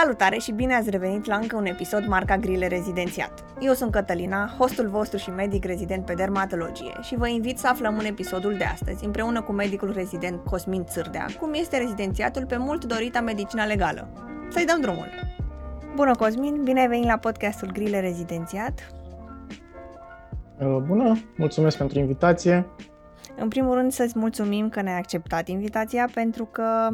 Salutare și bine ați revenit la încă un episod marca Grile Rezidențiat. Eu sunt Cătălina, hostul vostru și medic rezident pe dermatologie și vă invit să aflăm în episodul de astăzi, împreună cu medicul rezident Cosmin Țârdea, cum este rezidențiatul pe mult dorita medicina legală. Să-i dăm drumul! Bună, Cosmin! Bine ai venit la podcastul Grile Rezidențiat. Uh, bună! Mulțumesc pentru invitație! În primul rând să-ți mulțumim că ne-ai acceptat invitația pentru că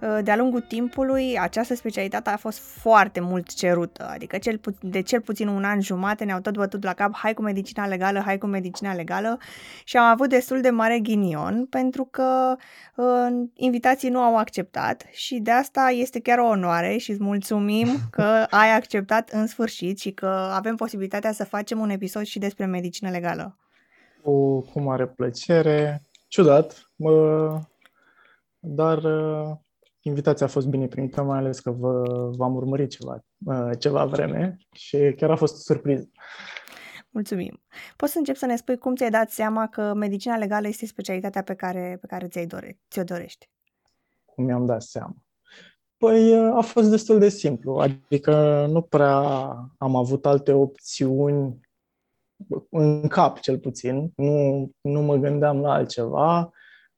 uh, de-a lungul timpului această specialitate a fost foarte mult cerută, adică cel pu- de cel puțin un an jumate ne-au tot bătut la cap hai cu medicina legală, hai cu medicina legală și am avut destul de mare ghinion pentru că uh, invitații nu au acceptat și de asta este chiar o onoare și îți mulțumim că ai acceptat în sfârșit și că avem posibilitatea să facem un episod și despre medicină legală. Cu, cu mare plăcere. Ciudat, mă, dar uh, invitația a fost bine primită, mai ales că vă, v-am urmărit ceva, uh, ceva vreme și chiar a fost o surpriză. Mulțumim. Poți să încep să ne spui cum ți-ai dat seama că medicina legală este specialitatea pe care, pe care ți-ai dore, ți-o dorești? Cum mi-am dat seama? Păi a fost destul de simplu, adică nu prea am avut alte opțiuni în cap cel puțin, nu, nu mă gândeam la altceva.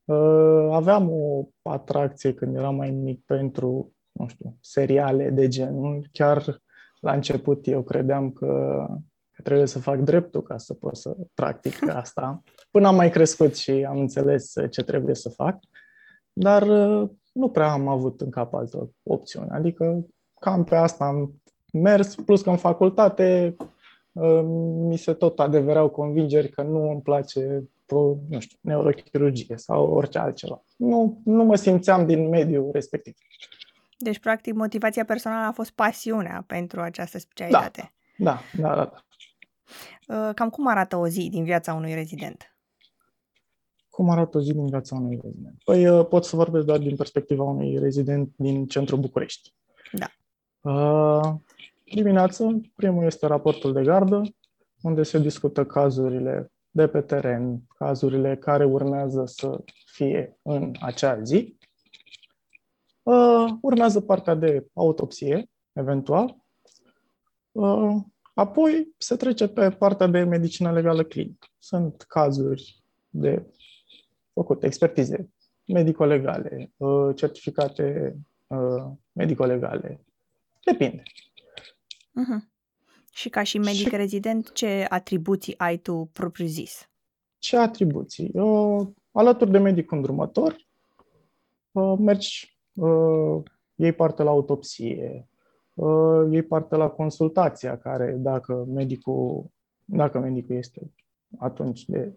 Uh, aveam o atracție când eram mai mic pentru, nu știu, seriale de genul. Chiar la început eu credeam că, că trebuie să fac dreptul ca să pot să practic asta. Până am mai crescut și am înțeles ce trebuie să fac, dar uh, nu prea am avut în cap altă opțiune. Adică cam pe asta am mers, plus că în facultate mi se tot adeverau convingeri că nu îmi place nu știu, neurochirurgie sau orice altceva. Nu, nu mă simțeam din mediul respectiv. Deci, practic, motivația personală a fost pasiunea pentru această specialitate. Da, da, da. da, da. Uh, cam cum arată o zi din viața unui rezident? Cum arată o zi din viața unui rezident? Păi uh, pot să vorbesc doar din perspectiva unui rezident din centrul București. Da. Uh, dimineață, primul este raportul de gardă, unde se discută cazurile de pe teren, cazurile care urmează să fie în acea zi. Uh, urmează partea de autopsie, eventual. Uh, apoi se trece pe partea de medicină legală clinică. Sunt cazuri de făcut expertize medico-legale, uh, certificate uh, medico-legale. Depinde. Uh-huh. Și ca și medic și... rezident, ce atribuții ai tu propriu-zis? Ce atribuții? Uh, alături de medic îndrumător, uh, mergi, uh, iei parte la autopsie, uh, iei parte la consultația care, dacă medicul, dacă medicul este atunci de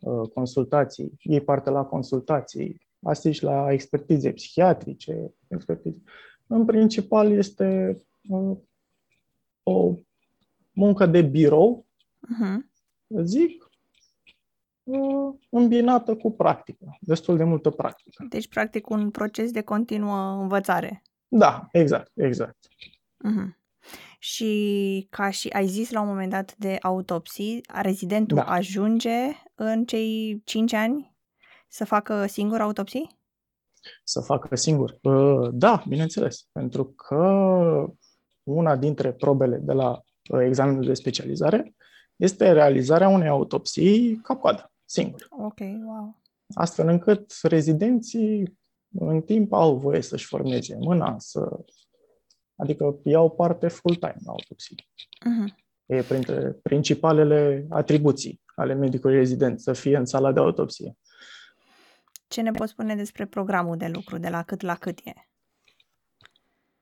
uh, consultații, iei parte la consultații, asisti la expertize psihiatrice, expertize. În principal este uh, o muncă de birou, uh-huh. zic, uh, îmbinată cu practică, destul de multă practică. Deci, practic, un proces de continuă învățare. Da, exact, exact. Uh-huh. Și ca și ai zis la un moment dat de autopsii, rezidentul da. ajunge în cei 5 ani să facă singur autopsii? Să facă singur. Uh, da, bineînțeles. Pentru că una dintre probele de la uh, examenul de specializare este realizarea unei autopsii cap-coadă, singur. Ok, wow. Astfel încât rezidenții în timp au voie să-și formeze mâna, să... adică iau parte full-time la autopsie. Uh-huh. E printre principalele atribuții ale medicului rezident, să fie în sala de autopsie. Ce ne poți spune despre programul de lucru, de la cât la cât e?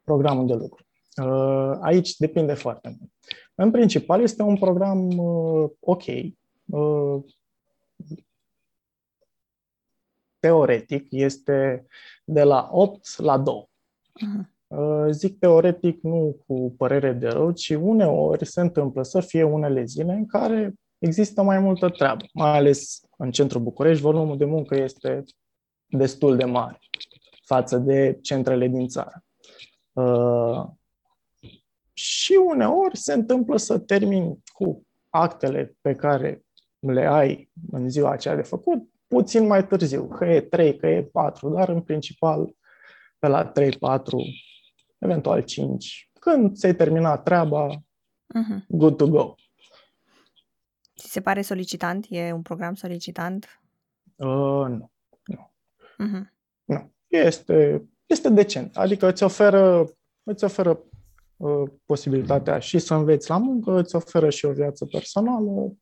Programul de lucru. Uh, aici depinde foarte mult. În principal este un program uh, ok, uh, teoretic este de la 8 la 2. Uh-huh. Zic teoretic nu cu părere de rău, ci uneori se întâmplă să fie unele zile în care există mai multă treabă, mai ales în centrul București, volumul de muncă este destul de mare față de centrele din țară. Și uneori se întâmplă să termin cu actele pe care le ai în ziua aceea de făcut, puțin mai târziu, că e 3, că e 4, dar în principal pe la 3-4 eventual 5. Când ți-ai terminat treaba, Uh-huh. good to go. Ți se pare solicitant? E un program solicitant? Uh, nu. Uh-huh. Nu. Este, este decent. Adică îți oferă, îți oferă uh, posibilitatea și să înveți la muncă, îți oferă și o viață personală.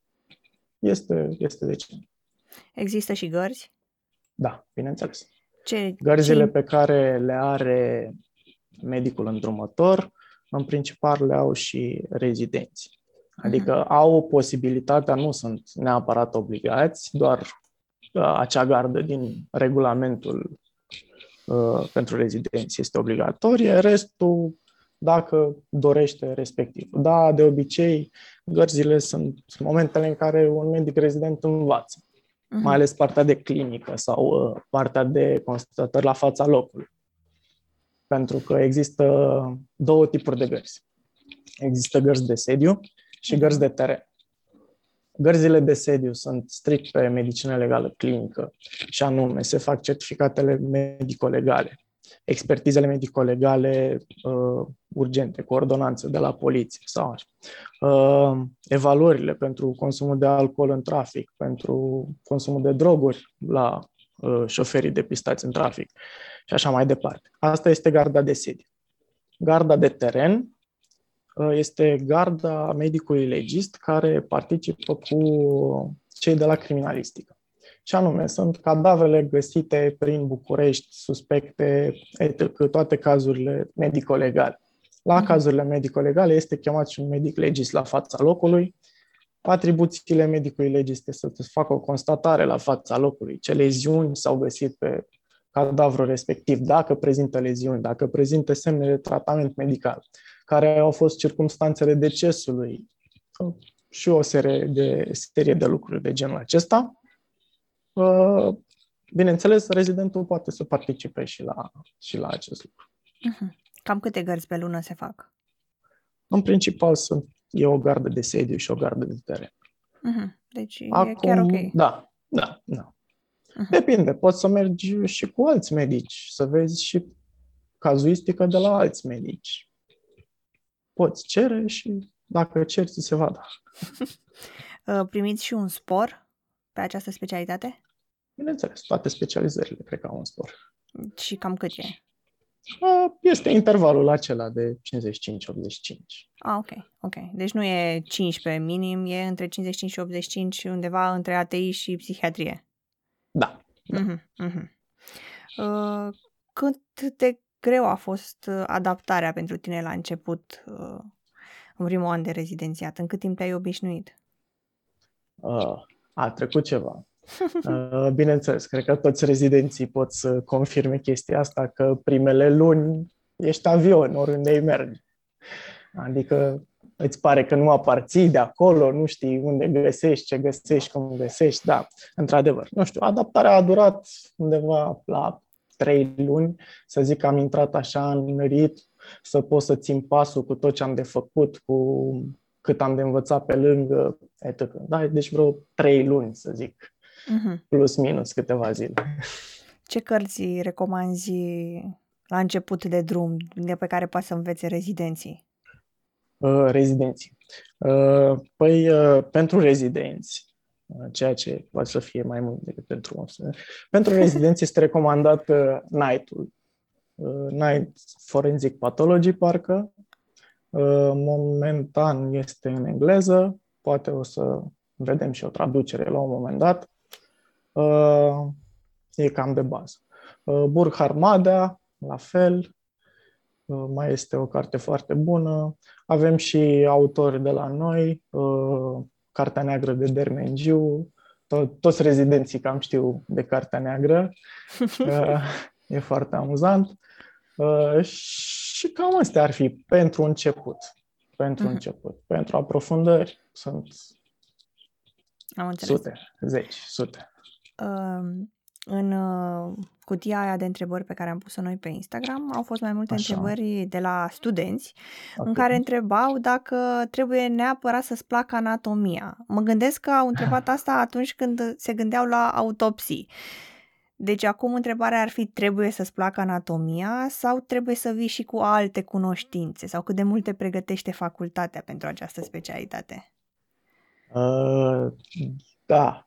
Este, este decent. Există și gărzi? Da, bineînțeles. Ce, Gărzile ce... pe care le are medicul îndrumător, în principal le au și rezidenți. Adică au posibilitatea, nu sunt neapărat obligați, doar uh, acea gardă din regulamentul uh, pentru rezidenți este obligatorie, restul dacă dorește respectiv. Da, de obicei, gărzile sunt momentele în care un medic rezident învață, Mhm. mai ales partea de clinică sau uh, partea de constatări la fața locului. Pentru că există două tipuri de gărzi. Există gărzi de sediu și gărzi de teren. Gărzile de sediu sunt strict pe medicină legală clinică și anume se fac certificatele medico-legale, expertizele medico-legale uh, urgente, cu ordonanță de la poliție sau așa. Uh, evaluările pentru consumul de alcool în trafic, pentru consumul de droguri la uh, șoferii depistați în trafic și așa mai departe. Asta este garda de sediu. Garda de teren uh, este garda medicului legist care participă cu cei de la criminalistică. Și anume, sunt cadavrele găsite prin București, suspecte, etc., toate cazurile medico-legale. La Mhm. cazurile medico-legale este chemat și un medic legist la fața locului. Atribuțiile medicului legist este să facă o constatare la fața locului, ce leziuni s-au găsit pe cadavrul respectiv, dacă prezintă leziuni, dacă prezintă semne de tratament medical, care au fost circumstanțele decesului și o serie de, serie de lucruri de genul acesta. Uh, Bineînțeles, rezidentul poate să participe și la, și la acest lucru. Mhm. Cam câte gărzi pe lună se fac? În principal sunt, e o gardă de sediu și o gardă de teren. Mhm. Deci e Acum, chiar ok. da, da, da. Mhm. Depinde, poți să mergi și cu alți medici, să vezi și cazuistică de la alți medici. Poți cere și dacă cerți, ți se va da. Uh, Primiți și un spor pe această specialitate? Bineînțeles, toate specializările cred că au un spor. Și cam cât e? A, Este intervalul acela de 55-85. Ah, ok, ok. Deci nu e 15 minim, e între 55 și 85, undeva între ATI și psihiatrie. Da. Da. Mhm, mhm. Uh, cât de greu a fost uh, adaptarea pentru tine la început, uh, în primul an de rezidențiat? În cât timp te-ai obișnuit? Uh, A trecut ceva. Uh, Bineînțeles, cred că toți rezidenții pot să confirme chestia asta, că primele luni ești avion, oriunde îi mergi. Adică îți pare că nu aparții de acolo, nu știi unde găsești, ce găsești, cum găsești, da, într-adevăr. Nu știu, adaptarea a durat undeva la trei luni, să zic că am intrat așa în ritm, să pot să țin pasul cu tot ce am de făcut, cu cât am de învățat pe lângă, etc. Da, deci vreo trei luni, să zic, Mhm. plus minus câteva zile. Ce cărți recomanzi la început de drum, de pe care poate să învețe rezidenții? Uh, rezidenții. Uh, Păi, uh, pentru rezidenți, uh, ceea ce poate să fie mai mult decât pentru un Pentru rezidenți este recomandat uh, NIGHT-ul. Uh, Night Forensic Pathology, parcă. Uh, Momentan este în engleză, poate o să vedem și o traducere la un moment dat. Uh, E cam de bază. Uh, Burkhard Madea, la fel. Uh, Mai este o carte foarte bună. Avem și autori de la noi, uh, Cartea Neagră de Dermengiu, to- toți rezidenții cam știu de Cartea Neagră. Uh, E foarte amuzant. Uh, Și cam astea ar fi pentru început. Pentru Mhm. început. Pentru aprofundări sunt Am înțeles. sute, zeci, sute. Um, în uh, cutia aia de întrebări pe care am pus-o noi pe Instagram au fost mai multe Așa. întrebări de la studenți în Ok. care întrebau dacă trebuie neapărat să-ți placă anatomia. Mă gândesc că au întrebat asta atunci când se gândeau la autopsii. Deci acum întrebarea ar fi, trebuie să-ți placă anatomia sau trebuie să vii și cu alte cunoștințe? Sau cât de mult te pregătește facultatea pentru această specialitate? Uh, da.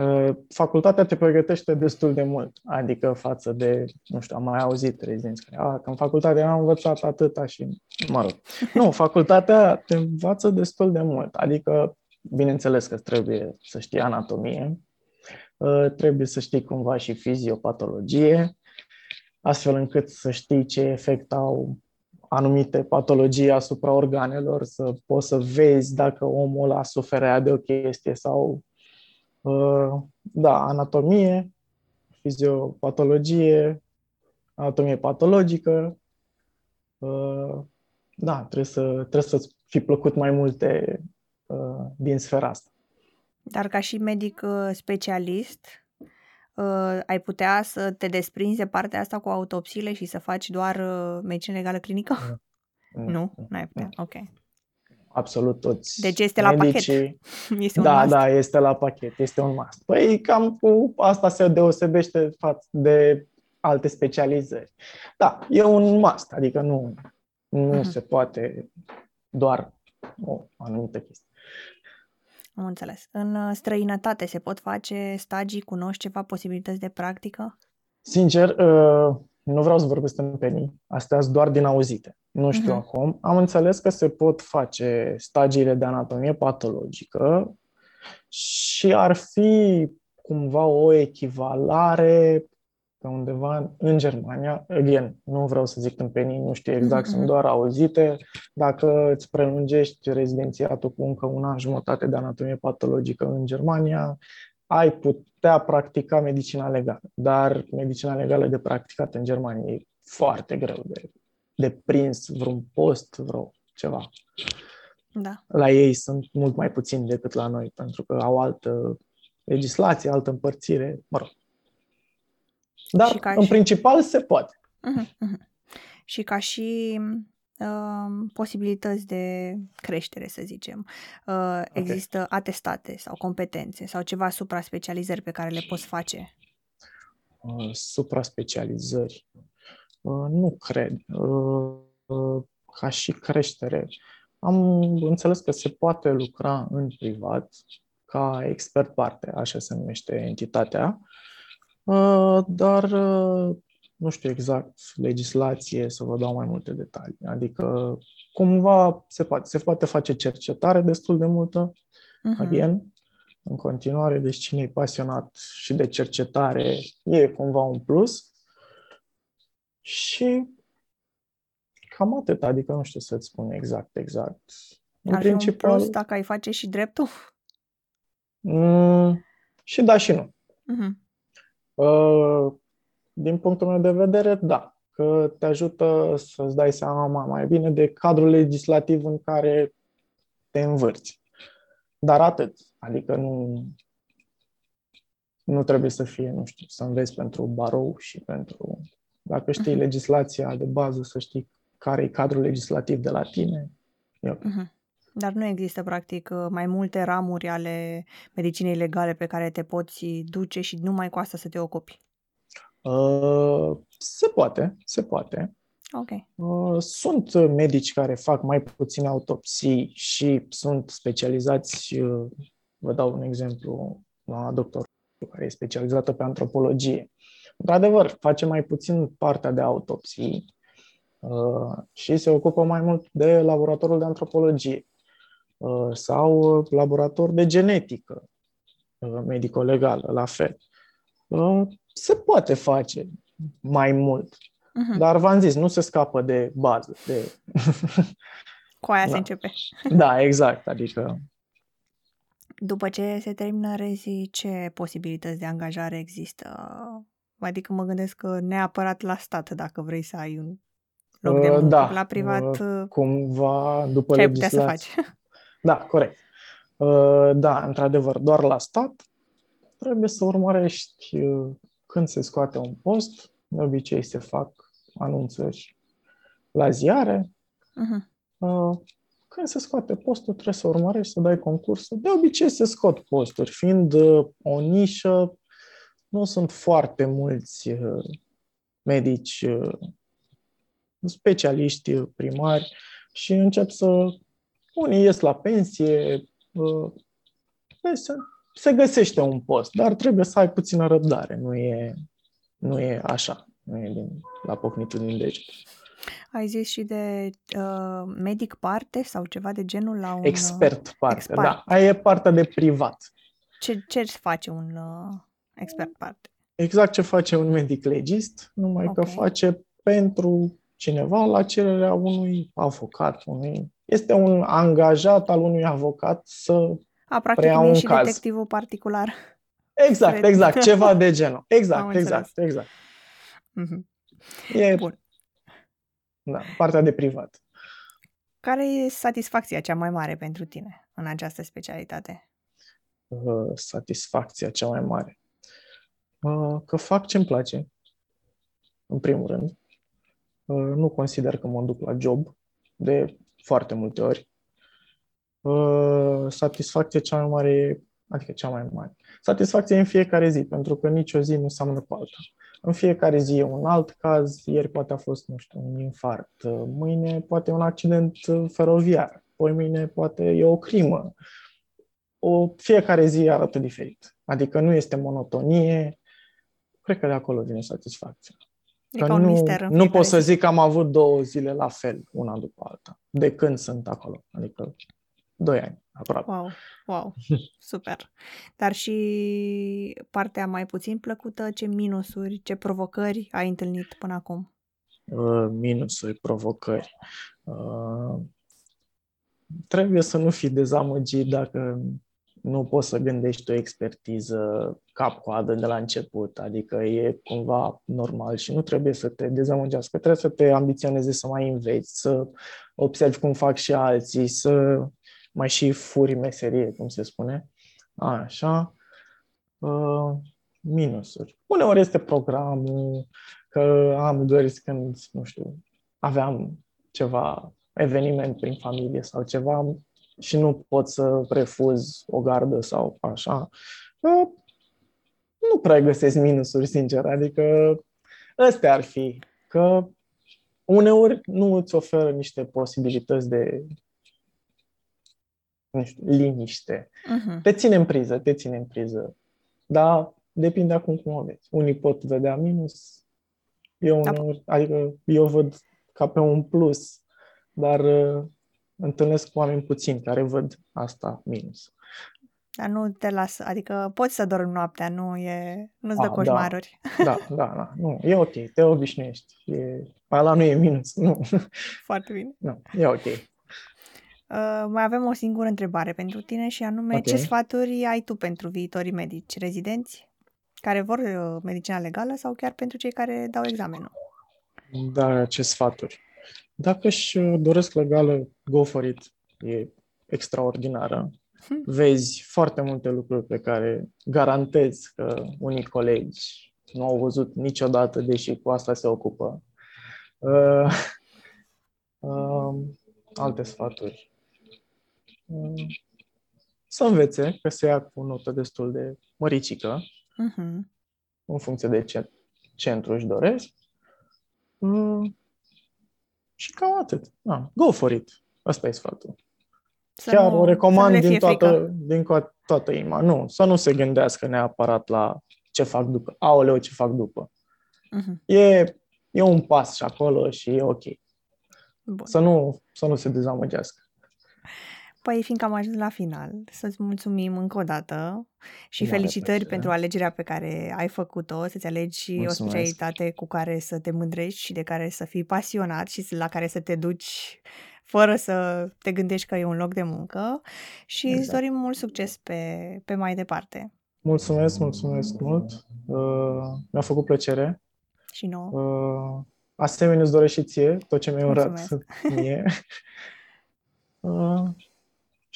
Uh, facultatea te pregătește destul de mult, adică față de, nu știu, am mai auzit rezidenți care, a, că în facultate am învățat atâta și, mă rog. Nu, facultatea te învață destul de mult, adică, bineînțeles că trebuie să știi anatomie, uh, trebuie să știi cumva și fiziopatologie, astfel încât să știi ce efect au anumite patologii asupra organelor, să poți să vezi dacă omul a suferea de o chestie sau, uh, da, anatomie, fiziopatologie, anatomie patologică. Uh, da, trebuie, să, trebuie să-ți fi plăcut mai multe uh, din sfera asta. Dar ca și medic specialist, uh, ai putea să te desprinzi de partea asta cu autopsiile și să faci doar uh, medicină legală clinică? Nu, nu, nu ai putea. Ok. Absolut toți. Deci este la medicii... pachet. Este un da, must. da, este la pachet, este un must. Păi cam cu asta se deosebește față de alte specializări. Da, e un must, adică nu, nu uh-huh. se poate doar o anumită chestie. Am înțeles. În uh, străinătate se pot face stagii, cunoști ceva posibilități de practică? Sincer, uh, nu vreau să vorbesc în penii, astea sunt doar din auzite. Nu știu uh-huh. acum. Am înțeles că se pot face stagiile de anatomie patologică și ar fi cumva o echivalare pe undeva în Germania. Again, nu vreau să zic tâmpenii, nu știu exact, mm-hmm. sunt doar auzite. Dacă îți prelungești rezidențiatul cu încă un an jumătate de anatomie patologică în Germania, ai putea practica medicina legală. Dar medicina legală de practicat în Germania e foarte greu de, de prins vreun post, vreo ceva. Da. La ei sunt mult mai puțini decât la noi, pentru că au altă legislație, altă împărțire, mă rog. Dar, și în și... principal, se poate. Uh-huh, uh-huh. Și ca și uh, posibilități de creștere, să zicem. Uh, okay. Există atestate sau competențe sau ceva supra-specializări pe care le poți face? Uh, supra-specializări? Uh, nu cred. Uh, uh, ca și creștere. Am înțeles că se poate lucra în privat ca expert parte, așa se numește entitatea, Uh, dar uh, nu știu exact legislație să vă dau mai multe detalii. Adică cumva se poate, se poate face cercetare destul de multă, uh-huh. again, în continuare, deci cine e pasionat și de cercetare e cumva un plus. Și cam atât, adică nu știu să-ți spun exact, exact. În Ar principal, un plus dacă ai face și dreptul? Mm, și da și nu. Uh-huh. Uh, din punctul meu de vedere, da, că te ajută să-ți dai seama mai bine de cadrul legislativ în care te învârți. Dar atât. Adică nu, nu trebuie să fie, nu știu, să înveți pentru barou și pentru... Dacă știi uh-huh. legislația de bază, să știi care e cadrul legislativ de la tine. Uh-huh. Dar nu există, practic, uh, mai multe ramuri ale medicinei legale pe care te poți duce și numai cu asta să te ocupi? Uh, se poate, se poate. Ok. Uh, sunt medici care fac mai puține autopsii și sunt specializați, uh, vă dau un exemplu, la doctor care e specializată pe antropologie. Într-adevăr, face mai puțin partea de autopsii uh, și se ocupă mai mult de laboratorul de antropologie. Uh, sau laborator de genetică uh, medico-legală, la fel. Uh, se poate face mai mult. Uh-huh. Dar v-am zis, nu se scapă de bază. De... Cu aia da. se începe. Da, exact. Adică după ce se termină rezii, ce posibilități de angajare există? Adică mă gândesc că neapărat la stat, dacă vrei să ai un loc de muncă. Da, la privat, cumva, după ce legislație... ai putea să faci? Da, corect. Uh, da, într-adevăr, doar la stat trebuie să urmărești uh, când se scoate un post. De obicei se fac anunțări la ziare. Uh-huh. Când se scoate postul, trebuie să urmărești, să dai concursul. De obicei se scot posturi, fiind o nișă, nu sunt foarte mulți uh, medici uh, specialiști primari și încep să... Unii ies la pensie, uh, se, se găsește un post, dar trebuie să ai puțină răbdare. Nu e, nu e așa, nu e din, la pocnitul din deget. Ai zis și de uh, medic parte sau ceva de genul la un... Expert parte, expert. da. Aia e partea de privat. Ce, ce face un uh, expert parte? Exact ce face un medic legist, numai okay. că face pentru cineva la cererea unui avocat. Unui... Este un angajat al unui avocat să A, practic preia un și caz. detectivul particular. Exact, exact, ceva de genul. Exact, exact, exact. Mm-hmm. E Bun. Da, partea de privat. Care e satisfacția cea mai mare pentru tine în această specialitate? Uh, satisfacția cea mai mare. Uh, că fac ce-mi place, în primul rând. Uh, nu consider că mă duc la job de foarte multe ori. Uh, satisfacția cea mai mare, adică cea mai mare. Satisfacția în fiecare zi, pentru că nicio zi nu seamănă cu alta. În fiecare zi e un alt caz, ieri poate a fost, nu știu, un infart, mâine poate un accident feroviar, poi mâine poate e o crimă. O, fiecare zi arată diferit. Adică nu este monotonie, cred că de acolo vine satisfacția. E că ca nu, nu pot să zic că am avut două zile la fel, una după alta, de când sunt acolo. Adică doi ani, aproape. Wow, wow, super. Dar și partea mai puțin plăcută, ce minusuri, ce provocări ai întâlnit până acum? Uh, minusuri, provocări. Uh, trebuie să nu fii dezamăgit dacă nu poți să gândești o expertiză cap-coadă de la început, adică e cumva normal și nu trebuie să te dezamăgească, trebuie să te ambiționeze să mai înveți, să observi cum fac și alții, să mai și furi meserie, cum se spune. Așa. Uh, minusuri. Uneori este programul, că am dorit când, nu știu, aveam ceva eveniment prin familie sau ceva și nu pot să refuz o gardă sau așa. Uh, nu prea găsesc minusuri, sincer, adică astea ar fi, că uneori nu îți oferă niște posibilități de nu știu, liniște. Uh-huh. Te ține în priză, te ține în priză. Dar depinde acum cum o vezi. Unii pot vedea minus, eu da. uneori, adică eu văd ca pe un plus, dar uh, întâlnesc oameni puțini care văd asta minus. Dar nu te lasă, adică poți să dormi noaptea, nu e, nu-ți dă A, coșmaruri. Da, da, da, da, nu, e ok, te obișnuiești. E, ala nu e minus, nu. Foarte bine. Nu, e ok. Uh, mai avem o singură întrebare pentru tine și anume okay. ce sfaturi ai tu pentru viitorii medici rezidenți care vor uh, medicina legală sau chiar pentru cei care dau examenul? Da, ce sfaturi. Dacă își uh, doresc legală, go for it. E extraordinară. Hmm. Vezi foarte multe lucruri pe care garantez că unii colegi nu au văzut niciodată, deși cu asta se ocupă. Uh, uh, alte sfaturi. Uh, să învețe că se ia cu o notă destul de măricică, uh-huh. în funcție de ce centru își doresc. Uh, și cam atât. Ah, go for it. Asta e sfatul. Să Chiar nu, o recomand din toată, din toată inima. Nu, să nu se gândească neapărat la ce fac după. Aoleu, ce fac după. Uh-huh. E, e un pas și acolo și e ok. Bun. Să nu, să nu se dezamăgească. Păi, fiindcă am ajuns la final, să-ți mulțumim încă o dată și Mare felicitări plăcere. pentru alegerea pe care ai făcut-o, să-ți alegi Mulțumesc. o specialitate cu care să te mândrești și de care să fii pasionat și la care să te duci fără să te gândești că e un loc de muncă și exact. îți dorim mult succes pe, pe mai departe. Mulțumesc, mulțumesc mult. Uh, mi-a făcut plăcere. Și nouă. Uh, asemenea îți doresc și ție tot ce mi-ai urat mie. uh,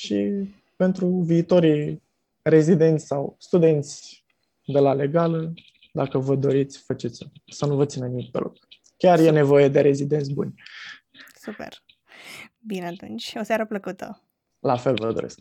și pentru viitorii rezidenți sau studenți de la legală, dacă vă doriți, faceți să nu vă țină nimic pe loc. Chiar Super. e nevoie de rezidenți buni. Super. Bine atunci, o seară plăcută. La fel vă doresc.